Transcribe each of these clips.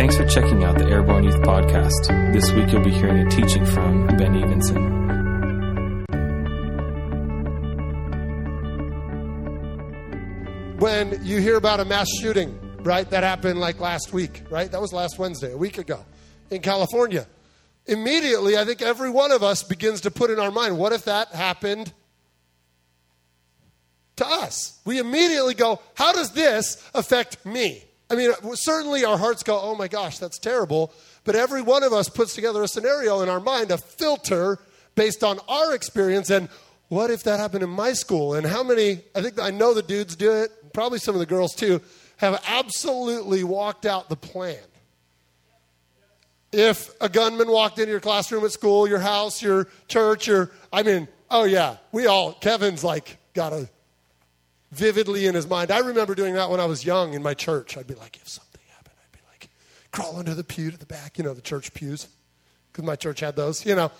Thanks for checking out the Airborne Youth Podcast. This week you'll be hearing a teaching from Ben Evenson. when you hear about a mass shooting, right? That happened like last week, right? That was last Wednesday, a week ago in California. Immediately, I think every one of us begins to put in our mind, what if that happened to us? We immediately go, how does this affect me? I mean, certainly our hearts go, oh my gosh, that's terrible. But every one of us puts together a scenario in our mind, a filter based on our experience and what if that happened in my school? And how many, I think I know the dudes do it, probably some of the girls too, have absolutely walked out the plan. If a gunman walked into your classroom at school, your house, your church, your, I mean, oh yeah, we all, Kevin's like got a vividly in his mind. I remember doing that when I was young in my church. I'd be like, if something happened, I'd be like, crawl under the pew to the back, you know, the church pews, because my church had those, you know.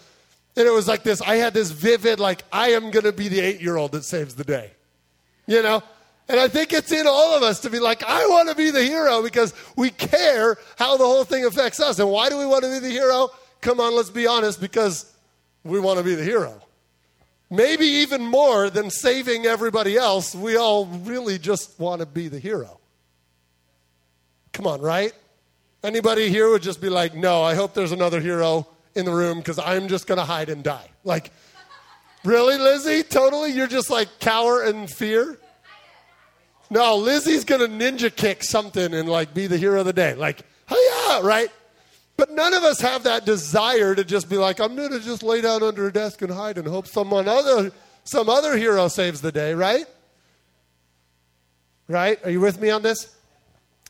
And it was like this I had this vivid, like, I am going to be the eight year old that saves the day, you know? And I think it's in all of us to be like, I want to be the hero because we care how the whole thing affects us. And why do we want to be the hero? Come on, let's be honest, because we want to be the hero. Maybe even more than saving everybody else, we all really just want to be the hero. Come on, right? Anybody here would just be like, no, I hope there's another hero in the room because I'm just going to hide and die. Like, really, Lizzie? Totally? You're just like cower and fear? No, Lizzie's going to ninja kick something and like be the hero of the day. Like, yeah, right? But none of us have that desire to just be like, I'm going to just lay down under a desk and hide and hope someone other, some other hero saves the day, right? Right? Are you with me on this?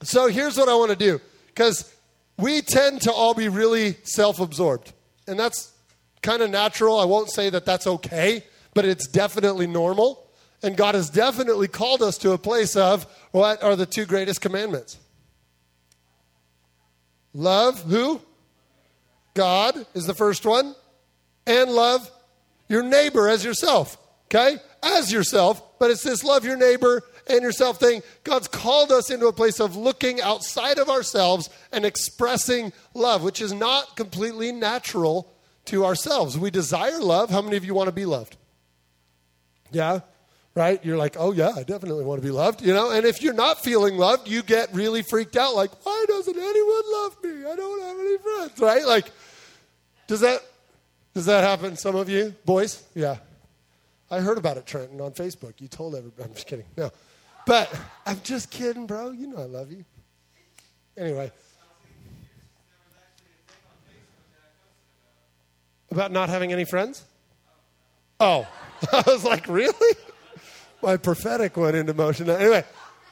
So here's what I want to do because we tend to all be really self absorbed. And that's kind of natural. I won't say that that's okay, but it's definitely normal. And God has definitely called us to a place of what are the two greatest commandments? Love who? God is the first one. And love your neighbor as yourself. Okay? As yourself. But it's this love your neighbor and yourself thing. God's called us into a place of looking outside of ourselves and expressing love, which is not completely natural to ourselves. We desire love. How many of you want to be loved? Yeah? Right? You're like, oh, yeah, I definitely want to be loved, you know? And if you're not feeling loved, you get really freaked out, like, why doesn't anyone love me? I don't have any friends, right? Like, does that, does that happen, some of you? Boys? Yeah. I heard about it, Trenton, on Facebook. You told everybody. I'm just kidding. No. But I'm just kidding, bro. You know I love you. Anyway. About not having any friends? Oh. I was like, really? My prophetic went into motion. Anyway,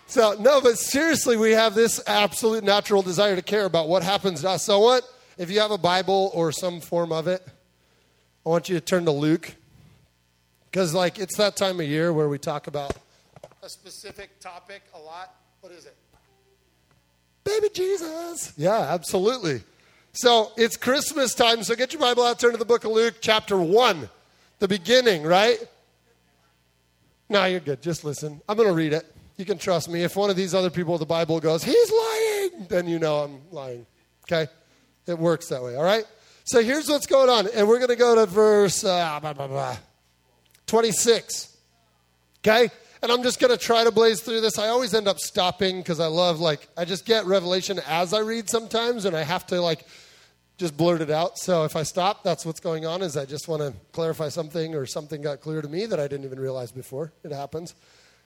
so no, but seriously, we have this absolute natural desire to care about what happens to us. So, what if you have a Bible or some form of it? I want you to turn to Luke because, like, it's that time of year where we talk about a specific topic a lot. What is it? Baby Jesus. Yeah, absolutely. So it's Christmas time. So get your Bible out, turn to the book of Luke, chapter 1, the beginning, right? No, you're good. Just listen. I'm going to read it. You can trust me. If one of these other people with the Bible goes, he's lying, then you know I'm lying. Okay? It works that way, all right? So here's what's going on. And we're going to go to verse uh, blah, blah, blah, 26. Okay? And I'm just going to try to blaze through this. I always end up stopping because I love, like, I just get revelation as I read sometimes, and I have to, like, just blurt it out. So if I stop, that's what's going on. Is I just want to clarify something, or something got clear to me that I didn't even realize before. It happens.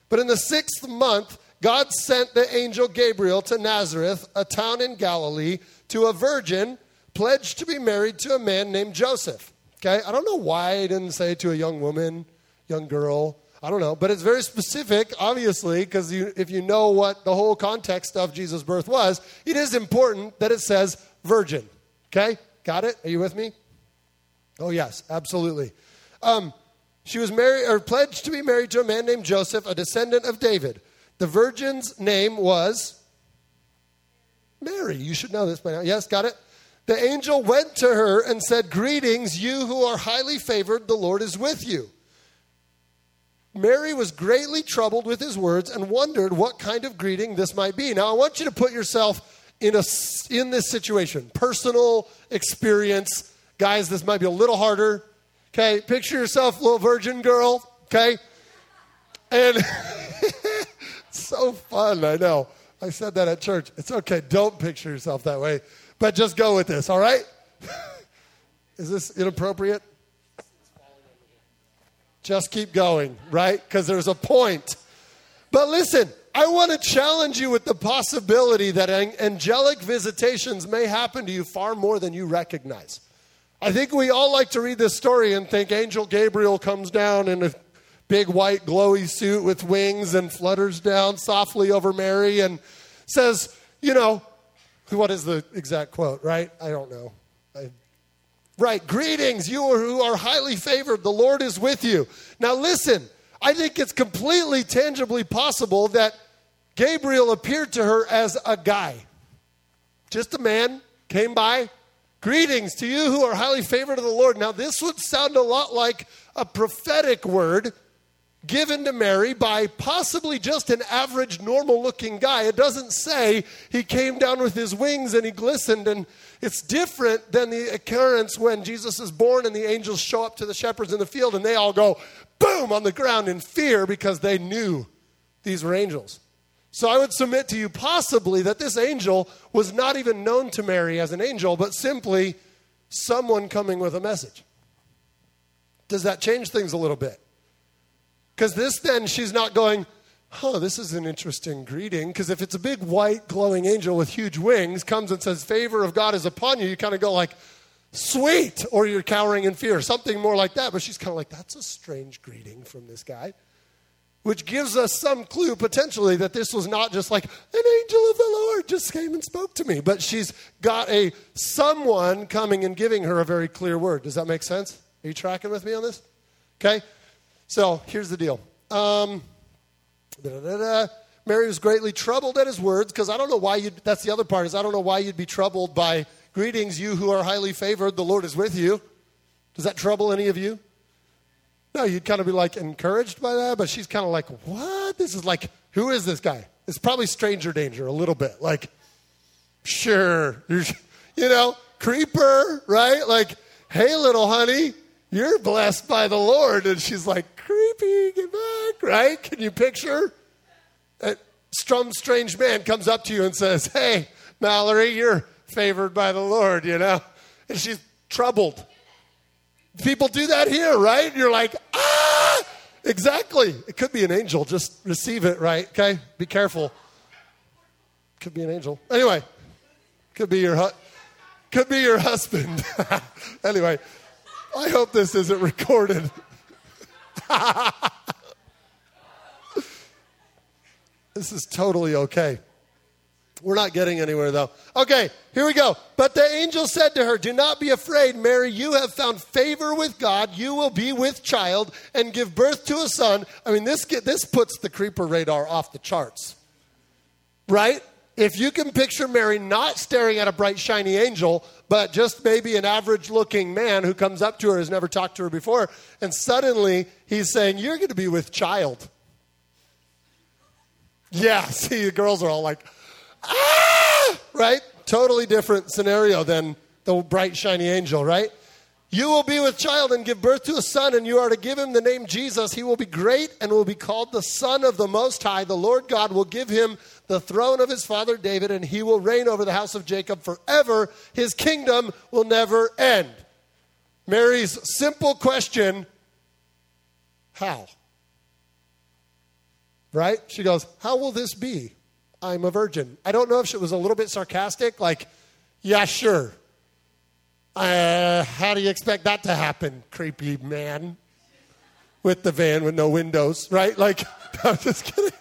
But in the sixth month, God sent the angel Gabriel to Nazareth, a town in Galilee, to a virgin pledged to be married to a man named Joseph. Okay, I don't know why he didn't say to a young woman, young girl. I don't know, but it's very specific, obviously, because if you know what the whole context of Jesus' birth was, it is important that it says virgin. Okay? Got it? Are you with me? Oh, yes, absolutely. Um, she was married or pledged to be married to a man named Joseph, a descendant of David. The virgin's name was Mary. You should know this by now. Yes, got it? The angel went to her and said, Greetings, you who are highly favored, the Lord is with you. Mary was greatly troubled with his words and wondered what kind of greeting this might be. Now, I want you to put yourself in, a, in this situation, personal experience, guys, this might be a little harder. Okay, picture yourself, little virgin girl. Okay, and so fun. I know. I said that at church. It's okay. Don't picture yourself that way, but just go with this. All right? Is this inappropriate? Just keep going, right? Because there's a point. But listen, I want to challenge you with the possibility that angelic visitations may happen to you far more than you recognize. I think we all like to read this story and think Angel Gabriel comes down in a big white glowy suit with wings and flutters down softly over Mary and says, you know, what is the exact quote, right? I don't know. I, right, greetings, you who are highly favored, the Lord is with you. Now listen, I think it's completely tangibly possible that Gabriel appeared to her as a guy. Just a man came by. Greetings to you who are highly favored of the Lord. Now, this would sound a lot like a prophetic word given to Mary by possibly just an average, normal looking guy. It doesn't say he came down with his wings and he glistened. And it's different than the occurrence when Jesus is born and the angels show up to the shepherds in the field and they all go boom on the ground in fear because they knew these were angels. So I would submit to you possibly that this angel was not even known to Mary as an angel, but simply someone coming with a message. Does that change things a little bit? Because this then, she's not going, oh, this is an interesting greeting. Because if it's a big white glowing angel with huge wings comes and says, favor of God is upon you, you kind of go like, sweet, or you're cowering in fear, something more like that. But she's kind of like, that's a strange greeting from this guy which gives us some clue potentially that this was not just like an angel of the Lord just came and spoke to me, but she's got a someone coming and giving her a very clear word. Does that make sense? Are you tracking with me on this? Okay. So here's the deal. Um. Mary was greatly troubled at his words because I don't know why you. That's the other part is I don't know why you'd be troubled by greetings, you who are highly favored. The Lord is with you. Does that trouble any of you? No, you'd kind of be like encouraged by that, but she's kind of like, what? This is like, who is this guy? It's probably stranger danger a little bit. Like, sure, you're, you know, creeper, right? Like, hey, little honey, you're blessed by the Lord. And she's like, creepy, get back, right? Can you picture? That some strange man comes up to you and says, hey, Mallory, you're favored by the Lord, you know? And she's troubled. People do that here, right? You're like, ah, exactly. It could be an angel. Just receive it, right? Okay? Be careful. Could be an angel. Anyway, could be your hu- could be your husband. anyway, I hope this isn't recorded. this is totally okay. We're not getting anywhere though. Okay, here we go. But the angel said to her, Do not be afraid, Mary. You have found favor with God. You will be with child and give birth to a son. I mean, this, this puts the creeper radar off the charts, right? If you can picture Mary not staring at a bright, shiny angel, but just maybe an average looking man who comes up to her, has never talked to her before, and suddenly he's saying, You're going to be with child. Yeah, see, the girls are all like, ah! right? Totally different scenario than the bright, shiny angel, right? You will be with child and give birth to a son, and you are to give him the name Jesus. He will be great and will be called the Son of the Most High. The Lord God will give him the throne of his father David, and he will reign over the house of Jacob forever. His kingdom will never end. Mary's simple question how? Right? She goes, How will this be? I'm a virgin. I don't know if she was a little bit sarcastic, like, yeah, sure. Uh, how do you expect that to happen, creepy man? With the van with no windows, right? Like, I'm just kidding.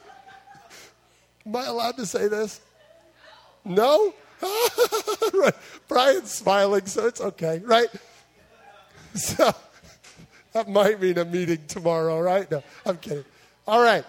Am I allowed to say this? No? right. Brian's smiling, so it's okay, right? So, that might mean a meeting tomorrow, right? No, I'm kidding. All right.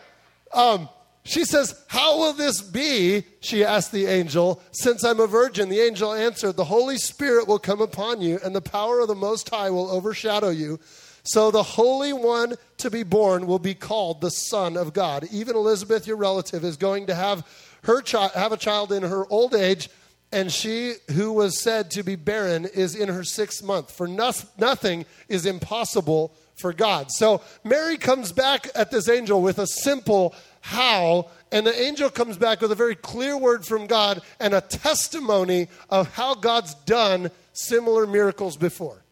Um, she says, How will this be? She asked the angel, since I'm a virgin. The angel answered, The Holy Spirit will come upon you, and the power of the Most High will overshadow you. So the Holy One to be born will be called the Son of God. Even Elizabeth, your relative, is going to have her child have a child in her old age, and she who was said to be barren is in her sixth month. For no, nothing is impossible for God. So Mary comes back at this angel with a simple how, and the angel comes back with a very clear word from God and a testimony of how God's done similar miracles before.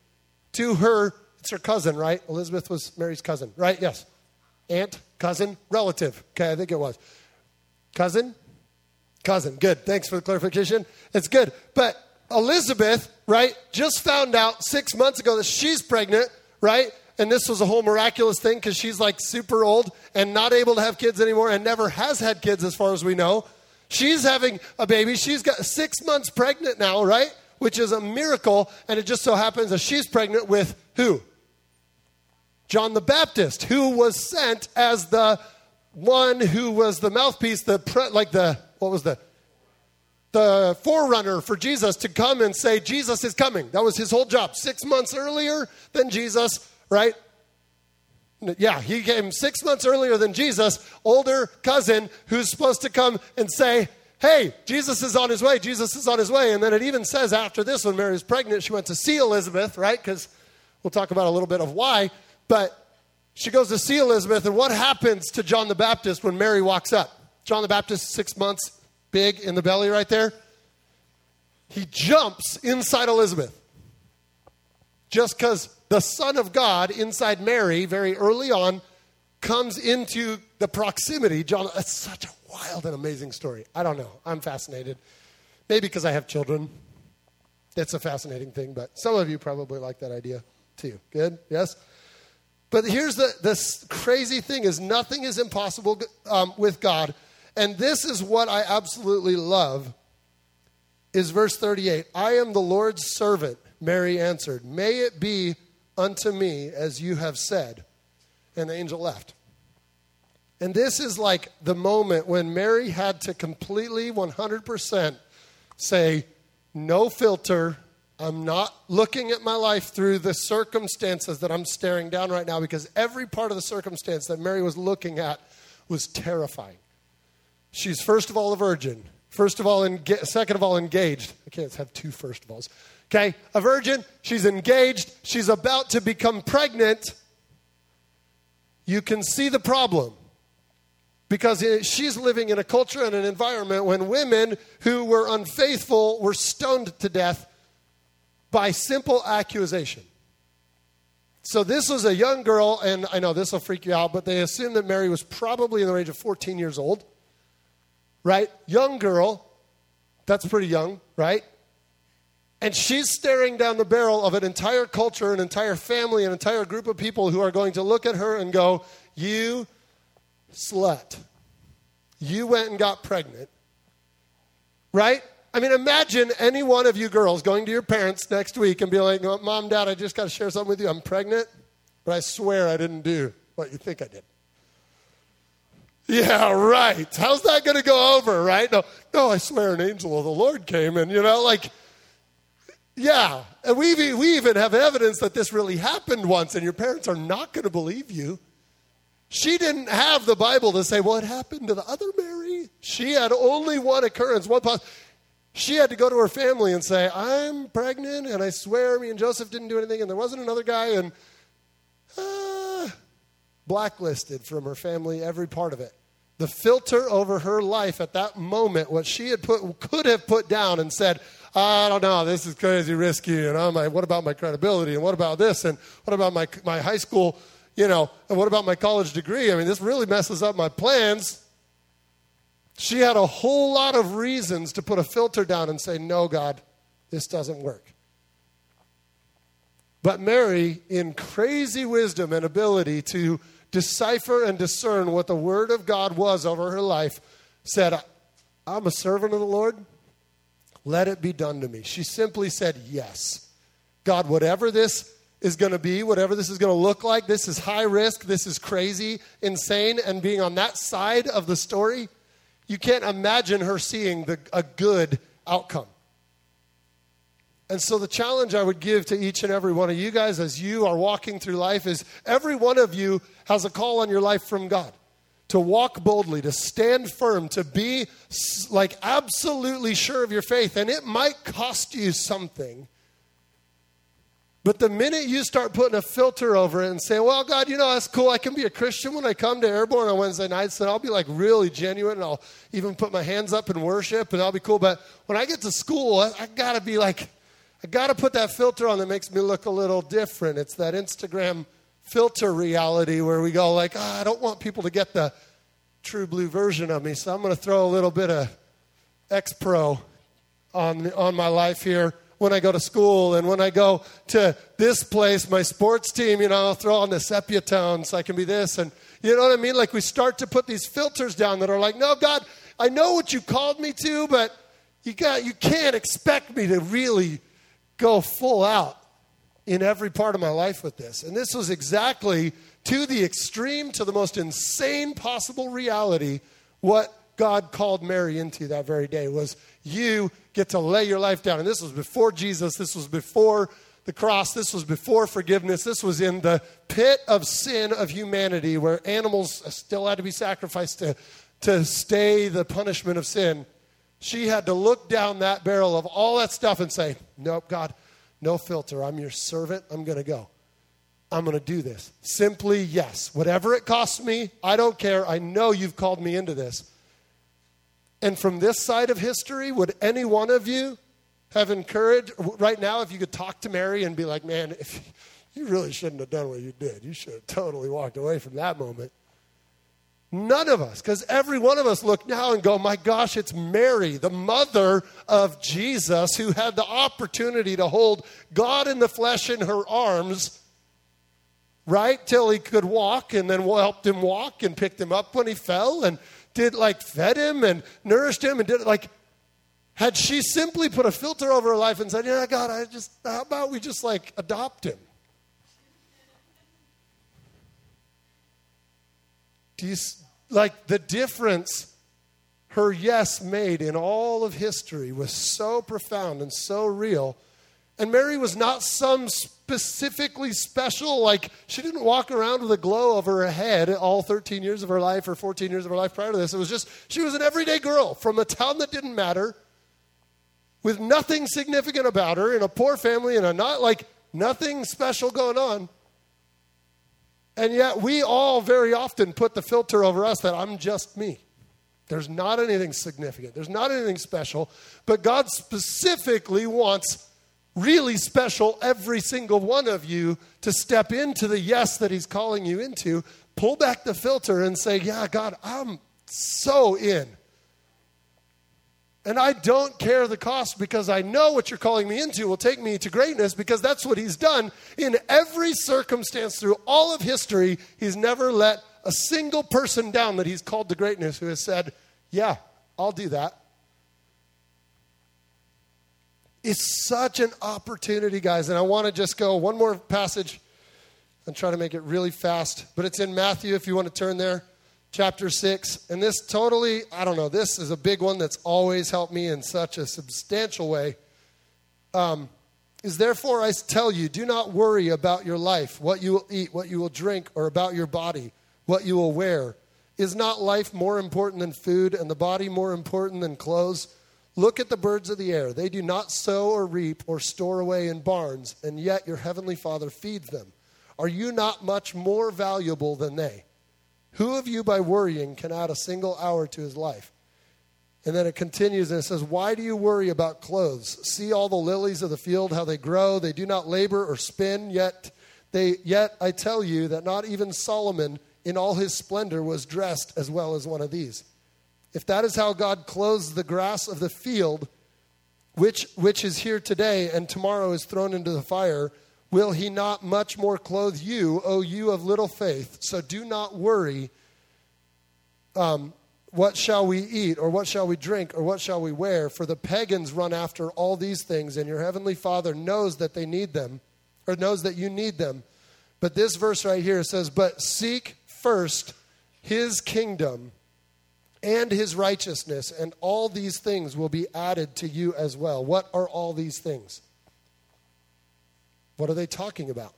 To her, it's her cousin, right? Elizabeth was Mary's cousin, right? Yes. Aunt, cousin, relative. Okay, I think it was. Cousin, Cousin. Good. Thanks for the clarification. It's good. But Elizabeth, right, just found out six months ago that she's pregnant, right? And this was a whole miraculous thing because she's like super old and not able to have kids anymore and never has had kids as far as we know. She's having a baby. She's got six months pregnant now, right? Which is a miracle. And it just so happens that she's pregnant with who? John the Baptist, who was sent as the one who was the mouthpiece, the pre- like the what was the the forerunner for Jesus to come and say Jesus is coming. That was his whole job. 6 months earlier than Jesus, right? Yeah, he came 6 months earlier than Jesus, older cousin who's supposed to come and say, "Hey, Jesus is on his way. Jesus is on his way." And then it even says after this when Mary was pregnant, she went to see Elizabeth, right? Cuz we'll talk about a little bit of why, but she goes to see Elizabeth, and what happens to John the Baptist when Mary walks up? John the Baptist, six months, big in the belly right there. He jumps inside Elizabeth. Just because the Son of God inside Mary, very early on, comes into the proximity. John, that's such a wild and amazing story. I don't know. I'm fascinated. Maybe because I have children. It's a fascinating thing, but some of you probably like that idea too. Good? Yes? But here's the this crazy thing is nothing is impossible um, with God. And this is what I absolutely love is verse 38. I am the Lord's servant, Mary answered. May it be unto me as you have said. And the angel left. And this is like the moment when Mary had to completely 100% say, no filter. I'm not looking at my life through the circumstances that I'm staring down right now because every part of the circumstance that Mary was looking at was terrifying. She's first of all a virgin. First of all, enga- second of all, engaged. I can't have two first of alls. Okay, a virgin. She's engaged. She's about to become pregnant. You can see the problem because she's living in a culture and an environment when women who were unfaithful were stoned to death by simple accusation. So this was a young girl, and I know this will freak you out, but they assume that Mary was probably in the range of 14 years old right? Young girl. That's pretty young, right? And she's staring down the barrel of an entire culture, an entire family, an entire group of people who are going to look at her and go, You slut. You went and got pregnant. Right? I mean, imagine any one of you girls going to your parents next week and be like, oh, Mom, Dad, I just got to share something with you. I'm pregnant, but I swear I didn't do what you think I did. Yeah, right. How's that going to go over, right? No, no, I swear an angel of the Lord came and, you know, like, yeah. And we we even have evidence that this really happened once, and your parents are not going to believe you. She didn't have the Bible to say, it happened to the other Mary. She had only one occurrence, one pos- She had to go to her family and say, I'm pregnant, and I swear me and Joseph didn't do anything, and there wasn't another guy, and uh, blacklisted from her family, every part of it the filter over her life at that moment, what she had put, could have put down and said, I don't know, this is crazy risky, and I'm like, what about my credibility, and what about this, and what about my, my high school, you know, and what about my college degree? I mean, this really messes up my plans. She had a whole lot of reasons to put a filter down and say, no, God, this doesn't work. But Mary, in crazy wisdom and ability to decipher and discern what the Word of God was over her life, said, I'm a servant of the Lord. Let it be done to me. She simply said, Yes. God, whatever this is going to be, whatever this is going to look like, this is high risk, this is crazy, insane, and being on that side of the story, you can't imagine her seeing the, a good outcome. And so, the challenge I would give to each and every one of you guys as you are walking through life is every one of you has a call on your life from God to walk boldly, to stand firm, to be like absolutely sure of your faith. And it might cost you something. But the minute you start putting a filter over it and saying, well, God, you know, that's cool. I can be a Christian when I come to Airborne on Wednesday nights, and I'll be like really genuine, and I'll even put my hands up and worship, and I'll be cool. But when I get to school, I, I got to be like, I got to put that filter on that makes me look a little different. It's that Instagram filter reality where we go like, oh, I don't want people to get the true blue version of me, so I'm going to throw a little bit of X Pro on on my life here when I go to school and when I go to this place, my sports team, you know, I'll throw on the sepia tone so I can be this. And you know what I mean? Like we start to put these filters down that are like, no, God, I know what you called me to, but you got you can't expect me to really go full out in every part of my life with this. And this was exactly to the extreme, to the most insane possible reality, what God called Mary into that very day was you get to lay your life down. And this was before Jesus, this was before the cross, this was before forgiveness, this was in the pit of sin of humanity where animals still had to be sacrificed to, to stay the punishment of sin. She had to look down that barrel of all that stuff and say, Nope, God, no filter. I'm your servant. I'm going to go. I'm going to do this. Simply yes. Whatever it costs me, I don't care. I know you've called me into this. And from this side of history, would any one of you have encouraged right now if you could talk to Mary and be like, man, if, you really shouldn't have done what you did. You should have totally walked away from that moment. None of us, because every one of us look now and go, my gosh, it's Mary, the mother of Jesus, who had the opportunity to hold God in the flesh in her arms, right? Till he could walk, and then helped him walk and picked him up when he fell and did like fed him and nourished him and did like, had she simply put a filter over her life and said, yeah, God, I just, how about we just like adopt him? Do you, like the difference her yes made in all of history was so profound and so real. And Mary was not some specifically special, like she didn't walk around with a glow over her head all 13 years of her life or 14 years of her life prior to this. It was just, she was an everyday girl from a town that didn't matter, with nothing significant about her, in a poor family, and a not like nothing special going on. And yet, we all very often put the filter over us that I'm just me. There's not anything significant, there's not anything special. But God specifically wants really special every single one of you to step into the yes that He's calling you into. Pull back the filter and say, Yeah, God, I'm so in. And I don't care the cost because I know what you're calling me into will take me to greatness because that's what he's done in every circumstance through all of history. He's never let a single person down that he's called to greatness who has said, Yeah, I'll do that. It's such an opportunity, guys. And I want to just go one more passage and try to make it really fast. But it's in Matthew if you want to turn there chapter 6. And this totally, I don't know, this is a big one that's always helped me in such a substantial way. Um, is therefore I tell you, do not worry about your life, what you will eat, what you will drink, or about your body, what you will wear. Is not life more important than food, and the body more important than clothes? Look at the birds of the air. They do not sow or reap or store away in barns, and yet your heavenly Father feeds them. Are you not much more valuable than they? Who of you, by worrying, can add a single hour to his life? And then it continues and it says, Why do you worry about clothes? See all the lilies of the field, how they grow. They do not labor or spin, yet, they, yet I tell you that not even Solomon in all his splendor was dressed as well as one of these. If that is how God clothes the grass of the field, which, which is here today and tomorrow is thrown into the fire, Will he not much more clothe you, O you of little faith? So do not worry. Um, what shall we eat, or what shall we drink, or what shall we wear? For the pagans run after all these things, and your heavenly Father knows that they need them, or knows that you need them. But this verse right here says, But seek first his kingdom and his righteousness, and all these things will be added to you as well. What are all these things? What are they talking about?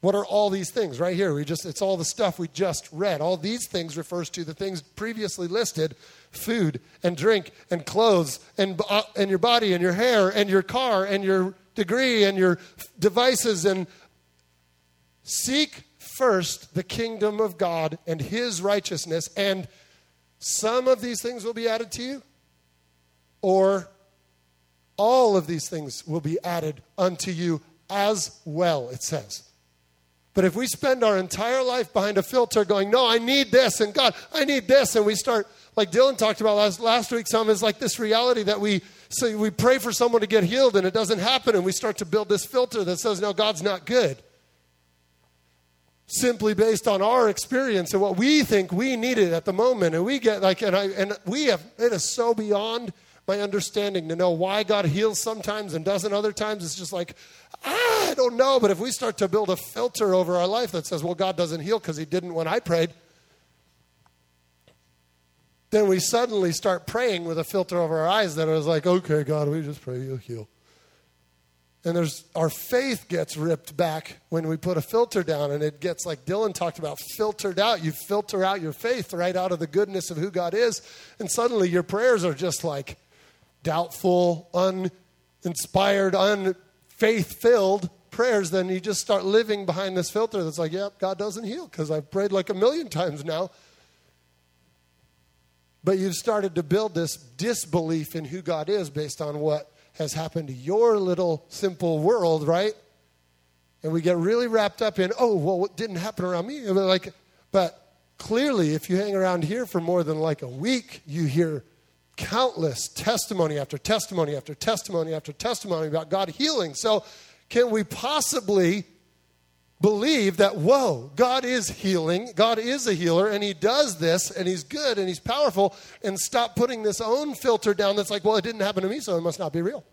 What are all these things right here? We just it's all the stuff we just read. All these things refers to the things previously listed: food and drink and clothes and uh, and your body and your hair and your car and your degree and your devices and seek first the kingdom of God and his righteousness and some of these things will be added to you or all of these things will be added unto you as well, it says. But if we spend our entire life behind a filter going, no, I need this, and God, I need this, and we start, like Dylan talked about last, last week, some is like this reality that we so we pray for someone to get healed and it doesn't happen, and we start to build this filter that says, no, God's not good. Simply based on our experience and what we think we needed at the moment. And we get like, and I and we have it is so beyond my understanding to know why God heals sometimes and doesn't other times. It's just like, ah, I don't know. But if we start to build a filter over our life that says, well, God doesn't heal because he didn't when I prayed, then we suddenly start praying with a filter over our eyes that is like, okay, God, we just pray you'll heal. And there's our faith gets ripped back when we put a filter down, and it gets like Dylan talked about, filtered out. You filter out your faith right out of the goodness of who God is, and suddenly your prayers are just like, doubtful, uninspired, unfaith filled prayers, then you just start living behind this filter that's like, yep, God doesn't heal because I've prayed like a million times now. But you've started to build this disbelief in who God is based on what has happened to your little simple world, right? And we get really wrapped up in, oh, well, what didn't happen around me? Like, but clearly, if you hang around here for more than like a week, you hear countless testimony after testimony after testimony after testimony about God healing. So, can we possibly believe that, whoa, God is healing, God is a healer, and He does this, and He's good, and He's powerful, and stop putting this own filter down that's like, well, it didn't happen to me, so it must not be real.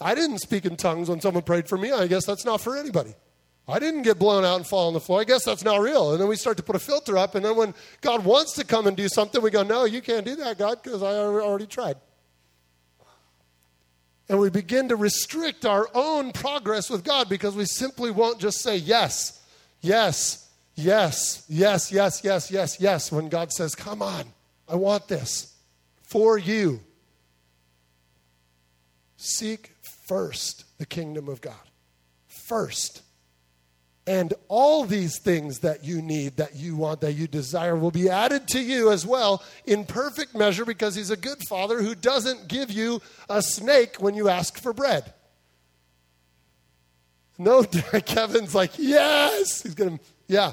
I didn't speak in tongues when someone prayed for me. I guess that's not for anybody. I didn't get blown out and fall on the floor. I guess that's not real. And then we start to put a filter up. And then when God wants to come and do something, we go, No, you can't do that, God, because I already tried. And we begin to restrict our own progress with God because we simply won't just say yes, yes, yes, yes, yes, yes, yes, yes when God says, Come on, I want this for you. Seek first the kingdom of God. First. And all these things that you need, that you want, that you desire will be added to you as well in perfect measure because he's a good father who doesn't give you a snake when you ask for bread. No, Kevin's like, yes. He's going to, yeah,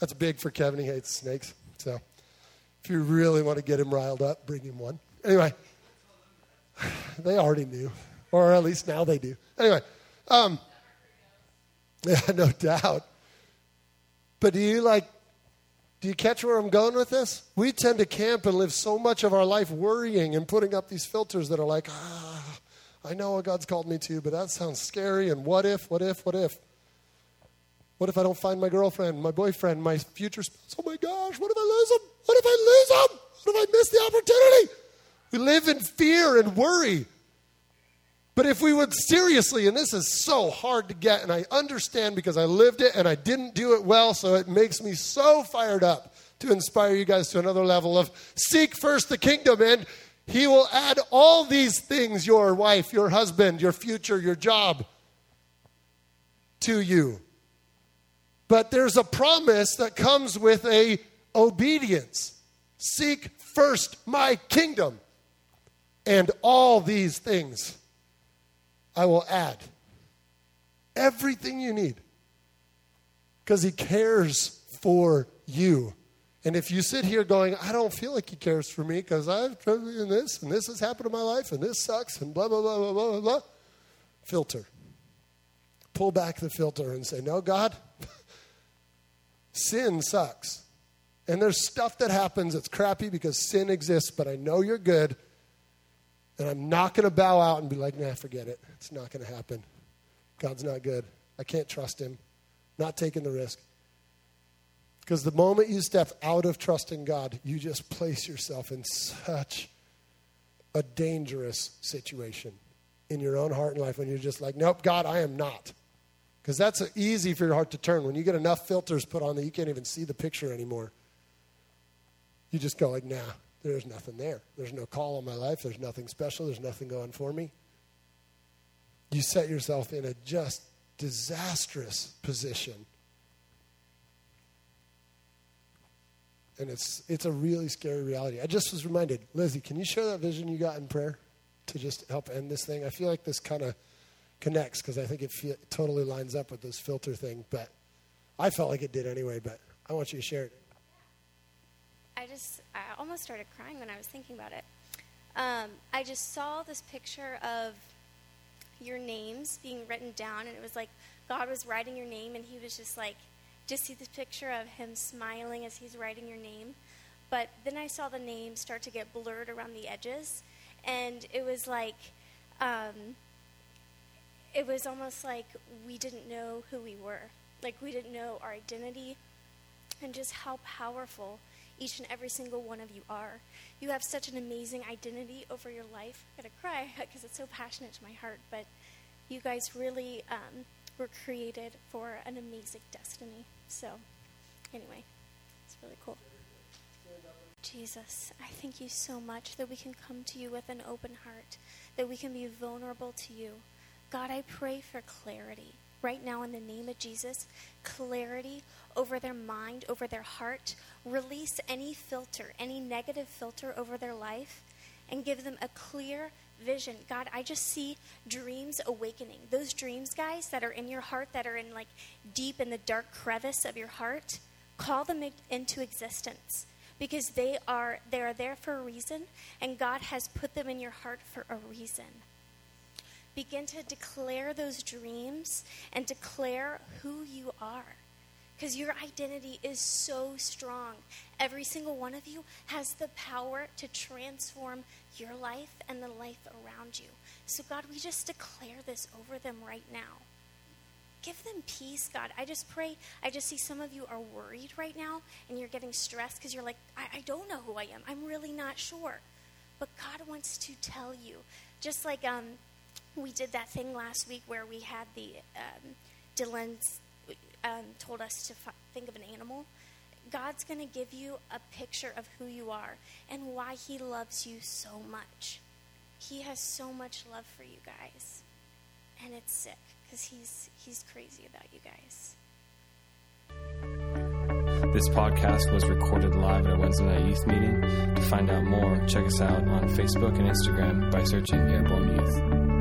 that's big for Kevin. He hates snakes. So if you really want to get him riled up, bring him one. Anyway, they already knew, or at least now they do. Anyway, um, Yeah, no doubt. But do you like, do you catch where I'm going with this? We tend to camp and live so much of our life worrying and putting up these filters that are like, ah, I know what God's called me to, but that sounds scary. And what if, what if, what if? What if I don't find my girlfriend, my boyfriend, my future spouse? Oh my gosh, what if I lose them? What if I lose them? What if I miss the opportunity? We live in fear and worry. But if we would seriously, and this is so hard to get, and I understand because I lived it and I didn't do it well, so it makes me so fired up to inspire you guys to another level of seek first the kingdom, and He will add all these things your wife, your husband, your future, your job to you. But there's a promise that comes with a obedience. Seek first my kingdom, and all these things I will add everything you need because He cares for you. And if you sit here going, I don't feel like He cares for me because I've in this and this has happened in my life and this sucks and blah, blah, blah, blah, blah, blah, filter. Pull back the filter and say, No, God, sin sucks. And there's stuff that happens that's crappy because sin exists, but I know you're good and I'm not going to bow out and be like, nah, forget it. It's not going to happen. God's not good. I can't trust him. Not taking the risk. Because the moment you step out of trusting God, you just place yourself in such a dangerous situation in your own heart and life when you're just like, nope, God, I am not Because that's easy for your heart to turn. When you get enough filters put on that you can't even see the picture anymore, you just go like, nah, there's nothing there. There's no call on my life. There's nothing special. There's nothing going for me. You set yourself in a just disastrous position. And it's, it's a really scary reality. I just was reminded, Lizzie, can you share that vision you got in prayer to just help end this thing? I feel like this kind of connects because I think it fe- totally lines up with this filter thing, but I felt like it did anyway, but I want you to share it. I just, almost started crying when I was thinking about it. Um, I just saw this picture of your names being written down, and it was like God was writing your name, and He was just like, just see this picture of Him smiling as He's writing your name. But then I saw the names start to get blurred around the edges, and it was like, um, it was almost like we didn't know who we were. Like we didn't know our identity and just how powerful each and every single one of you are. You have such an amazing identity over your life. Going to cry because it's so passionate to my heart, but you guys really um, were created for an amazing destiny. So, anyway, it's really cool. Jesus, I thank you so much that we can come to you with an open heart, that we can be vulnerable to you. God, I pray for clarity right now in the name of Jesus, clarity over their mind, over their heart. Release any filter, any negative filter over their life, and give them a clear vision. God, I just see dreams awakening. Those dreams, guys, that are in your heart, that are in like deep in the dark crevice of your heart, call them into existence because they are they are there for a reason and God has put them in your heart for a reason begin to declare those dreams and declare who you are. Because your identity is so strong. Every single one of you has the power to transform your life and the life around you. So, God, we just declare this over them right now. Give them peace, God. I just pray. I just see some of you are worried right now and you're getting stressed because you're like, I, I don't know who I am. I'm really not sure. But God wants to tell you. Just like um, we did that thing last week where we had the um, Dylan's um, told us to f- think of an animal. God's going to give you a picture of who you are and why He loves you so much. He has so much love for you guys, and it's sick because He's He's crazy about you guys. This podcast was recorded live at a Wednesday night youth meeting. To find out more, check us out on Facebook and Instagram by searching Airborne Youth.